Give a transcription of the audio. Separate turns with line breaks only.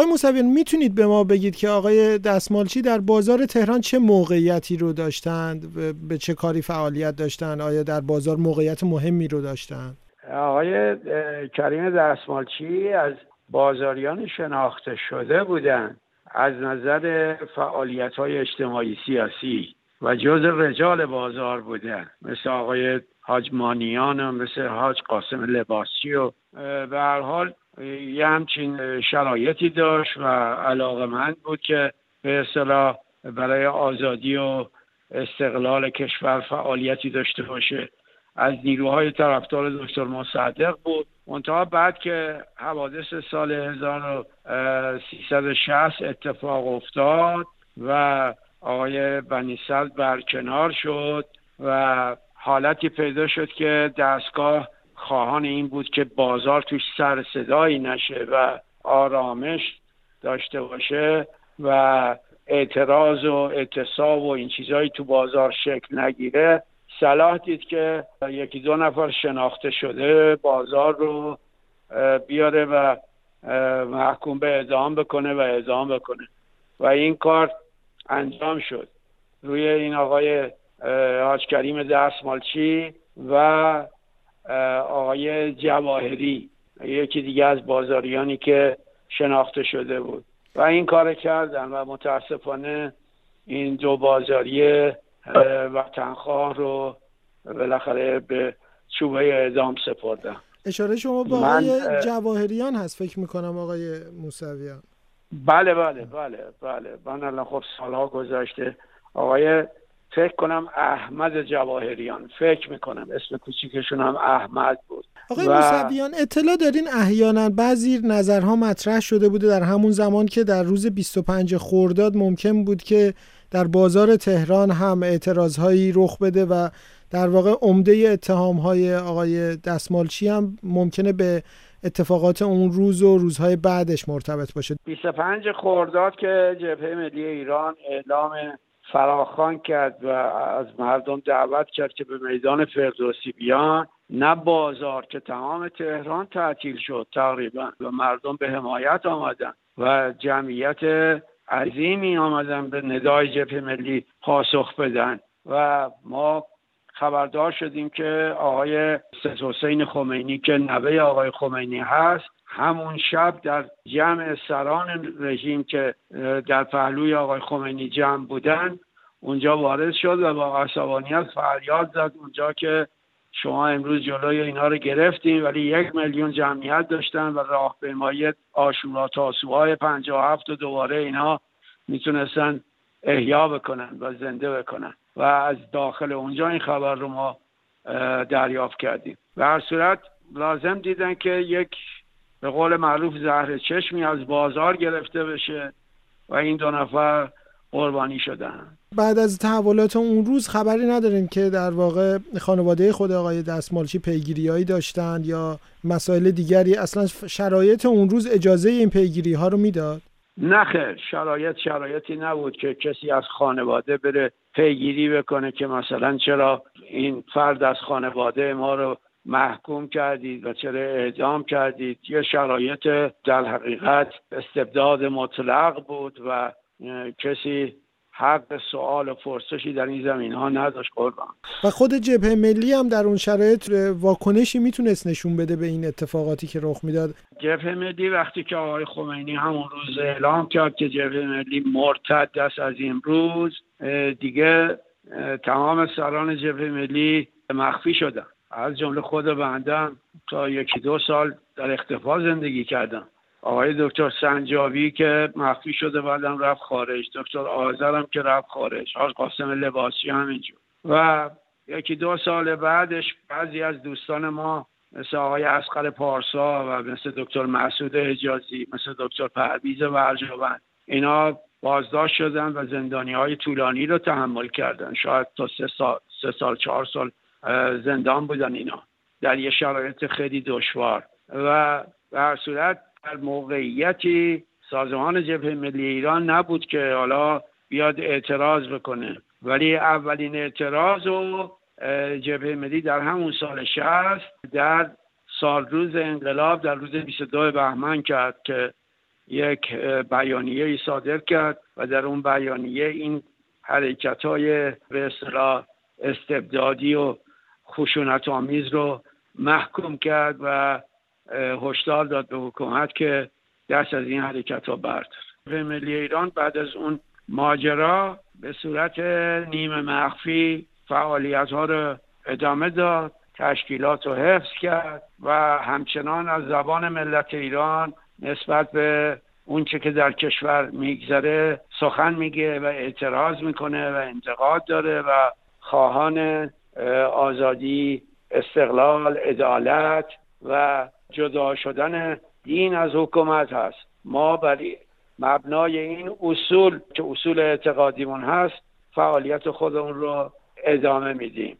آقای موسویان می‌تونید به ما بگید که آقای دستمالچی در بازار تهران چه موقعیتی رو داشتند به چه کاری فعالیت داشتند؟ آیا در بازار موقعیت مهمی رو داشتند؟
آقای کریم دستمالچی از بازاریان شناخته شده بودند از نظر فعالیت های اجتماعی سیاسی و جز رجال بازار بودن مثل آقای حاج مانیان و مثل حاج قاسم لباسی و به هر حال یه همچین شرایطی داشت و علاقه بود که به اصطلاح برای آزادی و استقلال کشور فعالیتی داشته باشه. از نیروهای طرفدار دکتر مصدق بود. منتها بعد که حوادث سال 1360 اتفاق افتاد و آقای بنیسل برکنار شد و حالتی پیدا شد که دستگاه خواهان این بود که بازار توش سر صدایی نشه و آرامش داشته باشه و اعتراض و اعتصاب و این چیزهایی تو بازار شکل نگیره. صلاح دید که یکی دو نفر شناخته شده بازار رو بیاره و محکوم به اعدام بکنه و اعدام بکنه. و این کار انجام شد. روی این آقای حاج کریم دستمالچی و آقای جواهری یکی دیگه از بازاریانی که شناخته شده بود. و این کار کردن و متاسفانه این دو بازاری وطنخواه رو بالاخره به چوبه اعدام سپردن.
اشاره شما با آقای جواهریان هست فکر می‌کنم آقای موسویان.
بله بله بله بله. من الان خب سالها گذشته آقای فکر کنم احمد جواهریان فکر می‌کنم. اسم کوچیکشون هم احمد بود.
آقای و... موسویان اطلاع دارین احیانا بعضی نظرها مطرح شده بوده در همون زمان که در روز 25 خورداد ممکن بود که در بازار تهران هم اعتراضهایی رخ بده و در واقع عمده اتهام های آقای دستمالچی هم ممکنه به اتفاقات اون روز و روزهای بعدش مرتبط باشه.
25 خورداد که جبهه ملی ایران اعلام فراخان کرد و از مردم دعوت کرد که به میدان فردوسی بیان. نه بازار که تمام تهران تعطیل شد تقریبا و مردم به حمایت آمدن و جمعیت عظیمی آمدن به ندای جبهه ملی پاسخ بدن. و ما خبردار شدیم که آقای سید حسین خمینی که نوه آقای خمینی هست همون شب در جمع سران رژیم که در پهلوی آقای خمینی جمع بودن اونجا وارد شد و با عصبانیت فریاد زد. اونجا که شما امروز جلوی اینا رو گرفتیم ولی یک میلیون جمعیت داشتن و راهپیمایی آشورا تاسوهای هفت و دوباره اینا می‌تونستن احیا بکنن و زنده بکنن. و از داخل اونجا این خبر رو ما دریافت کردیم. و هر صورت لازم دیدن که یک به قول معروف زهر چشمی از بازار گرفته بشه و این دو نفر قربانی شدن.
بعد از تحولات اون روز خبری نداریم که در واقع خانواده خود آقای دستمالچی پیگیریهایی داشتند یا مسائل دیگری. اصلا شرایط اون روز اجازه این پیگیری ها رو می‌داد؟
نخیر شرایط شرایطی نبود که کسی از خانواده بره پیگیری بکنه که مثلا چرا این فرد از خانواده ما رو محکوم کردید و چرا اعدام کردید. یه شرایط در حقیقت استبداد مطلق بود و کسی حق سوال و فرسشی در این زمین ها نداشت. قربان.
و خود جبهه ملی هم در اون شرایط واکنشی می‌تونست نشون بده به این اتفاقاتی که رخ می‌داد؟
جبهه ملی وقتی که آقای خمینی همون روز اعلام کرد که جبهه ملی مرتد است از این روز دیگه تمام سران جبهه ملی مخفی شدن. از جمله خود بندم تا یکی دو سال در اختفا زندگی کردم. آقای دکتر سنجاوی که مخفی شده بعدم رفت خارج. دکتر آذرم که رفت خارج. آقای قاسم لباسی همینجور و یکی دو سال بعدش بعضی از دوستان ما مثل آقای اسقر پارسا و مثل دکتر مسعود حجازی مثل دکتر پرویز ورجاوند اینا بازداشت شدن و زندانی های طولانی رو تحمل کردن. شاید تا سه سال, سه سال چهار سال زندان بودن اینا. در یه شرایط خیلی دشوار. و به هر صورت در موقعیتی سازمان جبهه ملی ایران نبود که حالا بیاد اعتراض بکنه. ولی اولین اعتراض و جبهه ملی در همون سال 60 در سال روز انقلاب در روز 22 بهمن کرد که یک بیانیه ای صادر کرد و در اون بیانیه این حرکت های به استبدادی و خشونت آمیز رو محکوم کرد و هشدار داد به حکومت که دست از این حرکت ها برد به ملی ایران بعد از اون ماجرا به صورت نیمه مخفی فعالیت ها رو ادامه داد تشکیلات رو حفظ کرد و همچنان از زبان ملت ایران نسبت به اونچه که در کشور میگذره سخن میگه و اعتراض می‌کنه و انتقاد داره و خواهان آزادی استقلال عدالت و جدا شدن دین از حکومت هست. ما برای مبنای این اصول که اصول اعتقادیمون هست فعالیت خودمون رو ادامه میدیم.